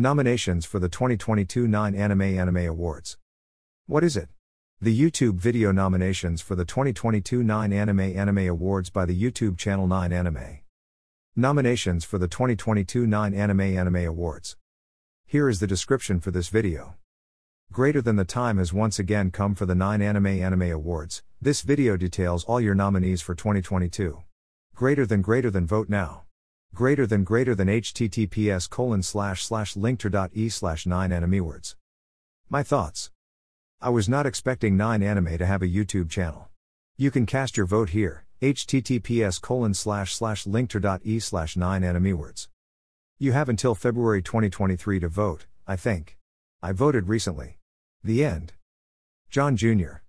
Nominations for the 2022 9 Anime Anime Awards. What is it? The YouTube video nominations for the 2022 9 Anime Anime Awards by the YouTube channel 9 Anime. Nominations for the 2022 9 Anime Anime Awards. Here is the description for this video. Greater than the time has once again come for the 9 Anime Anime Awards. This video details all your nominees for 2022. Greater than greater than vote now. Greater than greater than https colon slash slash linktree slash 9 animeawards. My thoughts. I was not expecting 9 anime to have a YouTube channel. You can cast your vote here, https colon slash slash linktree slash 9 animeawards. You have until February 2023 to vote, I think. I voted recently. The end. John Jr.